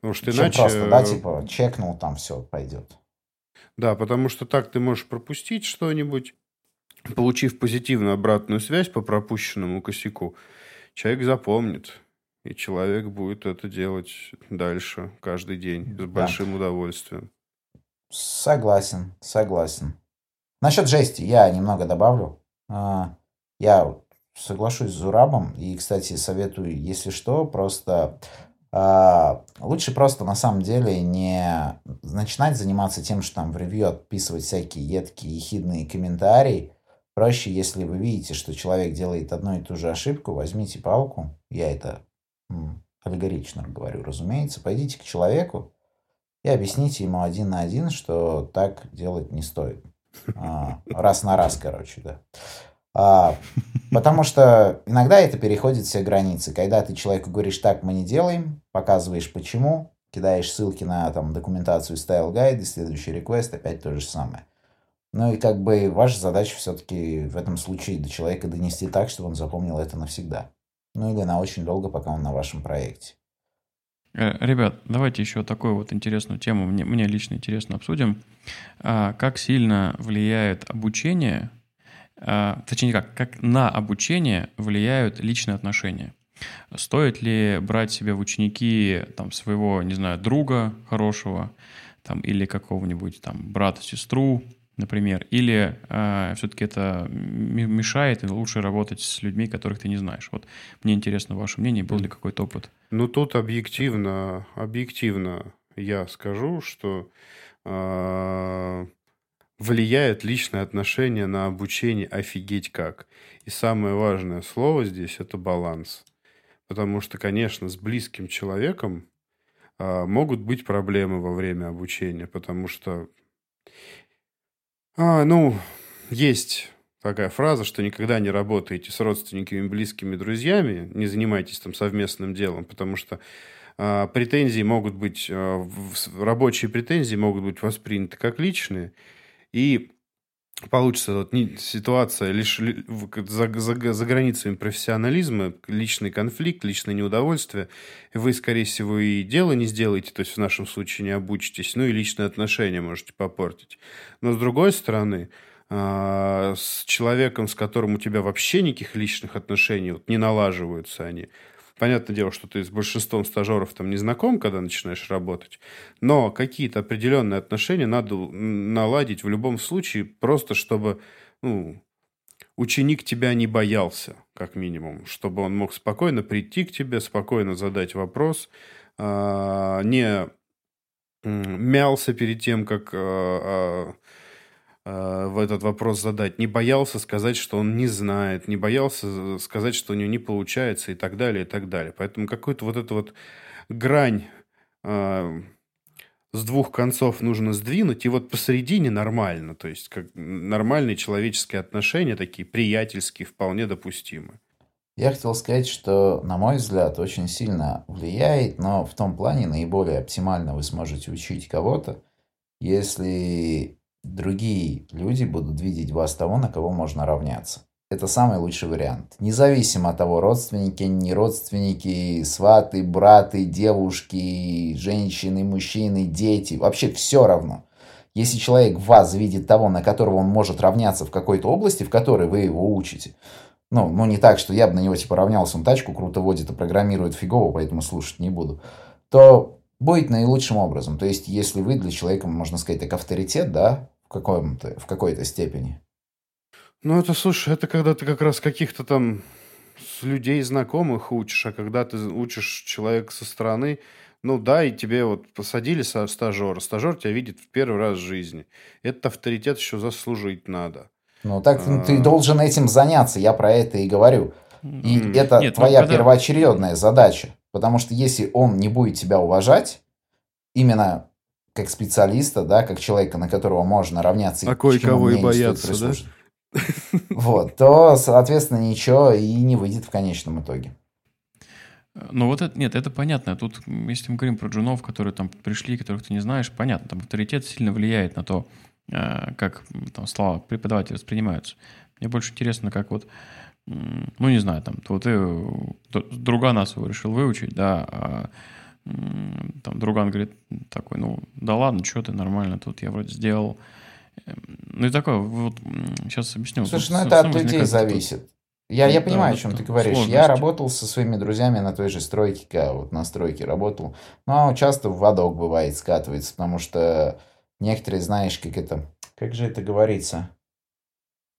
Потому что Чем иначе... просто, да, типа, чекнул, там все пойдет. Да, потому что так ты можешь пропустить что-нибудь, получив позитивную обратную связь по пропущенному косяку, человек запомнит, и человек будет это делать дальше, каждый день, с большим да. удовольствием. Согласен, согласен. Насчет жести я немного добавлю. А, я соглашусь с Зурабом. И, кстати, советую, если что, просто лучше просто на самом деле не начинать заниматься тем, что там в ревью отписывать всякие едкие, ехидные комментарии. Проще, если вы видите, что человек делает одну и ту же ошибку, возьмите палку. Я это аллегорично говорю, разумеется. Пойдите к человеку и объясните ему один на один, что так делать не стоит. А, раз на раз, короче, да. Потому что иногда это переходит все границы. Когда ты человеку говоришь, так мы не делаем, показываешь почему, кидаешь ссылки на там, документацию и следующий реквест опять то же самое. Ну и как бы ваша задача все-таки в этом случае до человека донести так, чтобы он запомнил это навсегда. Ну или на очень долго, пока он на вашем проекте. Э, ребят, давайте еще такую вот интересную тему, мне, мне лично интересно обсудим. А, как сильно влияет обучение точнее как, как на обучение влияют личные отношения. Стоит ли брать себе в ученики там, своего, не знаю, друга хорошего, там, или какого-нибудь там брата, сестру, например, или э, а, все-таки это мешает, и лучше работать с людьми, которых ты не знаешь. Вот мне интересно ваше мнение, был ли какой-то опыт? Ну, тут объективно, объективно я скажу, что э, влияет личное отношение на обучение офигеть как. И самое важное слово здесь – это баланс. Потому что, конечно, с близким человеком а, могут быть проблемы во время обучения, потому что, а, ну, есть такая фраза, что никогда не работаете с родственниками, близкими, друзьями, не занимайтесь там совместным делом, потому что а, претензии могут быть, а, рабочие претензии могут быть восприняты как личные, и получится вот ситуация лишь за, за, за границами профессионализма, личный конфликт, личное неудовольствие. Вы, скорее всего, и дело не сделаете, то есть в нашем случае не обучитесь, ну и личные отношения можете попортить. Но с другой стороны, а, с человеком, с которым у тебя вообще никаких личных отношений вот, не налаживаются они, Понятное дело, что ты с большинством стажеров там не знаком, когда начинаешь работать, но какие-то определенные отношения надо наладить в любом случае, просто чтобы ну, ученик тебя не боялся, как минимум, чтобы он мог спокойно прийти к тебе, спокойно задать вопрос, а, не мялся перед тем, как а, а, в этот вопрос задать, не боялся сказать, что он не знает, не боялся сказать, что у него не получается и так далее, и так далее. Поэтому какую-то вот эту вот грань э, с двух концов нужно сдвинуть, и вот посередине нормально, то есть как нормальные человеческие отношения, такие приятельские, вполне допустимы. Я хотел сказать, что, на мой взгляд, очень сильно влияет, но в том плане наиболее оптимально вы сможете учить кого-то, если другие люди будут видеть вас того, на кого можно равняться. Это самый лучший вариант. Независимо от того, родственники, не родственники, сваты, браты, девушки, женщины, мужчины, дети. Вообще все равно. Если человек вас видит того, на которого он может равняться в какой-то области, в которой вы его учите, ну, ну не так, что я бы на него типа равнялся, он тачку круто водит и программирует фигово, поэтому слушать не буду, то будет наилучшим образом. То есть, если вы для человека, можно сказать, так авторитет, да, в, каком-то, в какой-то степени. Ну, это, слушай, это когда ты как раз каких-то там с людей знакомых учишь, а когда ты учишь человека со стороны, ну да, и тебе вот посадили со стажера, стажер тебя видит в первый раз в жизни. Этот авторитет еще заслужить надо. Ну так а... ты должен этим заняться, я про это и говорю. И mm. это Нет, ну, твоя ну, когда... первоочередная задача. Потому что если он не будет тебя уважать, именно как специалиста, да, как человека, на которого можно равняться. А кое-кого и бояться, да? [laughs] Вот, то, соответственно, ничего и не выйдет в конечном итоге. Ну вот это, нет, это понятно. Тут, если мы говорим про джунов, которые там пришли, которых ты не знаешь, понятно, там авторитет сильно влияет на то, э, как там слова преподавателя воспринимаются. Мне больше интересно, как вот, ну не знаю, там, вот ты друга нас его решил выучить, да, а там друган говорит такой, ну, да ладно, что ты, нормально, тут я вроде сделал. Эм, ну и такое, вот сейчас объясню. Слушай, ну это от людей зависит. Я, я понимаю, да, о чем ты говоришь. Сложности. Я работал со своими друзьями на той же стройке, когда вот на стройке работал. Но часто в водок бывает скатывается, потому что некоторые, знаешь, как это... Как же это говорится?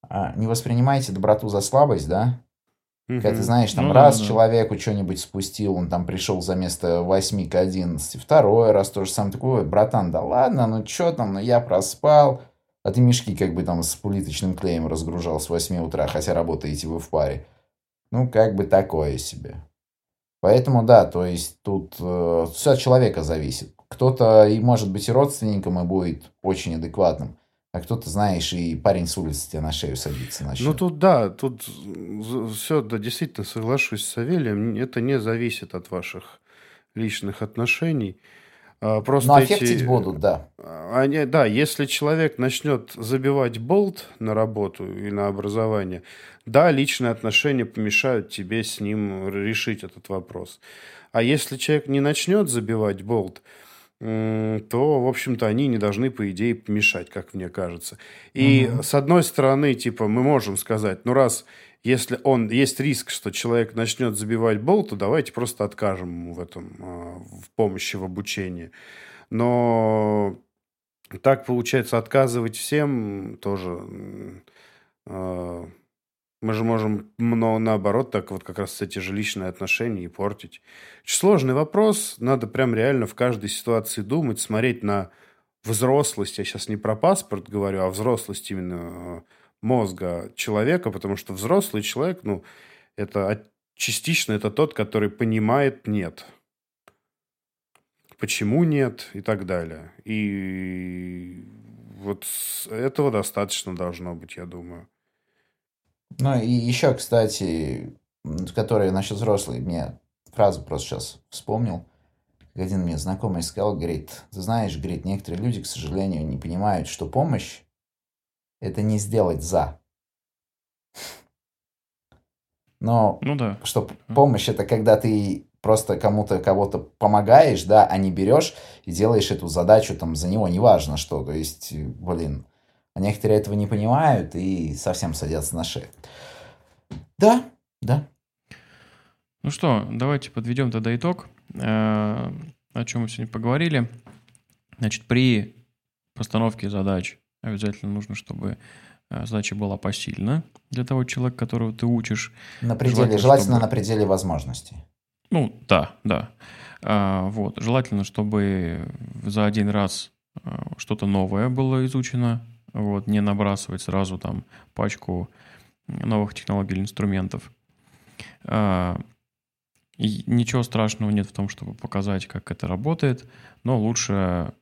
а, не воспринимайте доброту за слабость, да? Когда ты знаешь, там Ну раз да, да. человеку что-нибудь спустил, он там пришел за место 8 к 11, второй раз тоже сам такой, «Ой, братан, да ладно, ну что там, ну я проспал. А ты мешки как бы там с плиточным клеем разгружал с 8 утра, хотя работаете вы в паре. Ну, как бы такое себе. Поэтому да, то есть тут э, все от человека зависит. Кто-то и может быть и родственником, и будет очень адекватным. А кто-то, знаешь, и парень с улицы тебе на шею садится начнет. Ну, тут да, тут все, да, действительно соглашусь с Савелием. Это не зависит от ваших личных отношений. А, Просто Но эти- аффектить будут, да. А, Они, да, если человек начнет забивать болт на работу и на образование, да, личные отношения помешают тебе с ним решить этот вопрос. А если человек не начнет забивать болт, то, в общем-то, они не должны, по идее, помешать, как мне кажется. И, Мгм. с одной стороны, типа, мы можем сказать, ну, раз если он есть риск, что человек начнет забивать болт, то давайте просто откажем ему в этом, а, в помощи в обучении. Но так получается отказывать всем тоже. Мы же можем, но наоборот, так вот как раз эти же личные отношения и портить. Очень сложный вопрос. Надо прям реально в каждой ситуации думать, смотреть на взрослость. Я сейчас не про паспорт говорю, а взрослость именно э, мозга человека, потому что взрослый человек, ну, это частично это тот, который понимает нет. Почему нет и так далее. И вот с- этого достаточно должно быть, я думаю. Ну и еще, кстати, м, который насчет взрослый, мне фразу просто сейчас вспомнил. Один мне знакомый сказал, говорит, ты знаешь, говорит, некоторые люди, к сожалению, не понимают, что помощь – это не сделать за. [laughs] Но Ну да. что помощь – это когда ты просто кому-то кого-то помогаешь, да, а не берешь и делаешь эту задачу там за него, неважно что. То есть, блин, а некоторые этого не понимают и совсем садятся на шею. Да, да. Ну что, давайте подведем тогда итог, э, о чем мы сегодня поговорили. Значит, при постановке задач обязательно нужно, чтобы э, задача была посильна для того человека, которого ты учишь. На пределе, Желательно, желательно, чтобы- на пределе возможностей. Ну, да, да. А, вот. Желательно, чтобы за один раз а, что-то новое было изучено. Вот. Не набрасывать сразу там пачку новых технологий или инструментов. А, и ничего страшного нет в том, чтобы показать, как это работает, но лучше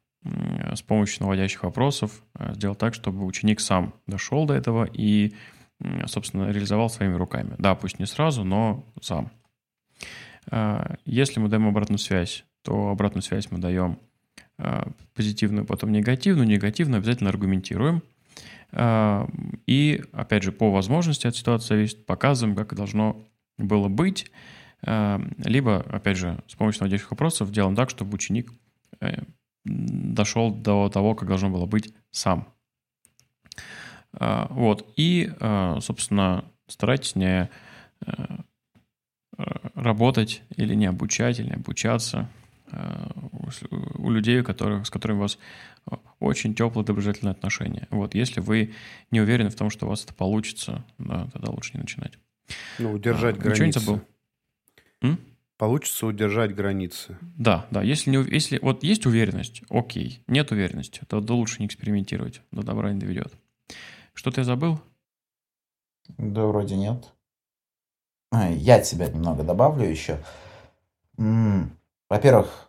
с помощью наводящих вопросов а, сделать так, чтобы ученик сам дошел до этого и, собственно, реализовал своими руками. Да, пусть не сразу, но сам. А, Если мы даем обратную связь, то обратную связь мы даем позитивную, потом негативную. Негативную обязательно аргументируем. А, И, опять же, по возможности от ситуации зависит, показываем, как должно было быть. А, Либо, опять же, с помощью наводящих вопросов делаем так, чтобы ученик э, дошел до того, как должно было быть сам. А, Вот. И, а, собственно, старайтесь не э, э, работать или не обучать, или не обучаться у с- у людей, у которых, с которыми у вас э, очень теплые доброжелательные отношения. Вот, если вы не уверены в том, что у вас это получится, да, тогда лучше не начинать. Ну, удержать А, ничего не границы. забыл? М? Получится удержать границы. Да, да, если, не, если вот есть уверенность, окей, нет уверенности, то да лучше не экспериментировать, до добра не доведет. Что-то я забыл? Да, вроде нет. А, Я от себя немного добавлю еще. Во-первых,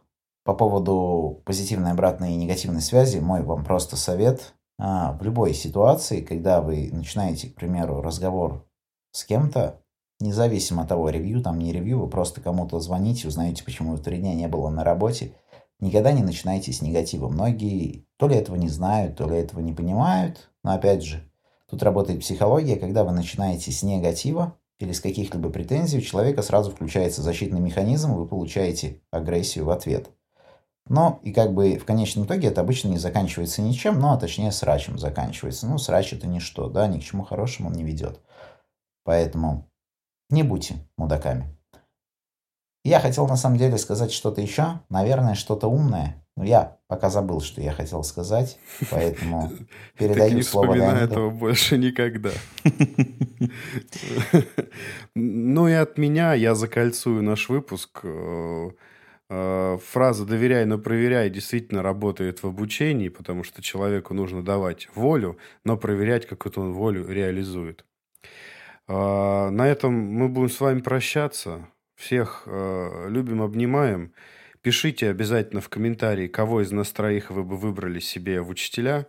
по поводу позитивной, обратной и негативной связи, мой вам просто совет. А, В любой ситуации, когда вы начинаете, к примеру, разговор с кем-то, независимо от того, ревью там, не ревью, вы просто кому-то звоните, узнаете, почему три дня не было на работе, никогда не начинайте с негатива. Многие то ли этого не знают, то ли этого не понимают, но опять же, Тут работает психология, когда вы начинаете с негатива или с каких-либо претензий, у человека сразу включается защитный механизм, вы получаете агрессию в ответ. Но и как бы в конечном итоге это обычно не заканчивается ничем, ну а точнее срачем заканчивается. Ну срач это ничто, да, ни к чему хорошему он не ведет. Поэтому не будьте мудаками. Я хотел на самом деле сказать что-то еще, наверное, что-то умное. Но я пока забыл, что я хотел сказать, поэтому [laughs] передаю слово Леониду. этого больше никогда. [laughs] Ну и от меня я закольцую наш выпуск. Э, фраза «доверяй, но проверяй» действительно работает в обучении, потому что человеку нужно давать волю, но проверять, как эту он волю реализует. А, на этом мы будем с вами прощаться. Всех э, любим, обнимаем. Пишите обязательно в комментарии, кого из нас троих вы бы выбрали себе в учителя.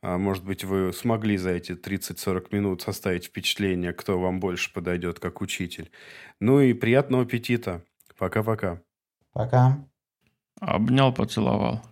А, может быть, вы смогли за эти 30-40 минут составить впечатление, кто вам больше подойдет как учитель. Ну и приятного аппетита. Пока-пока. Пока. Обнял, поцеловал.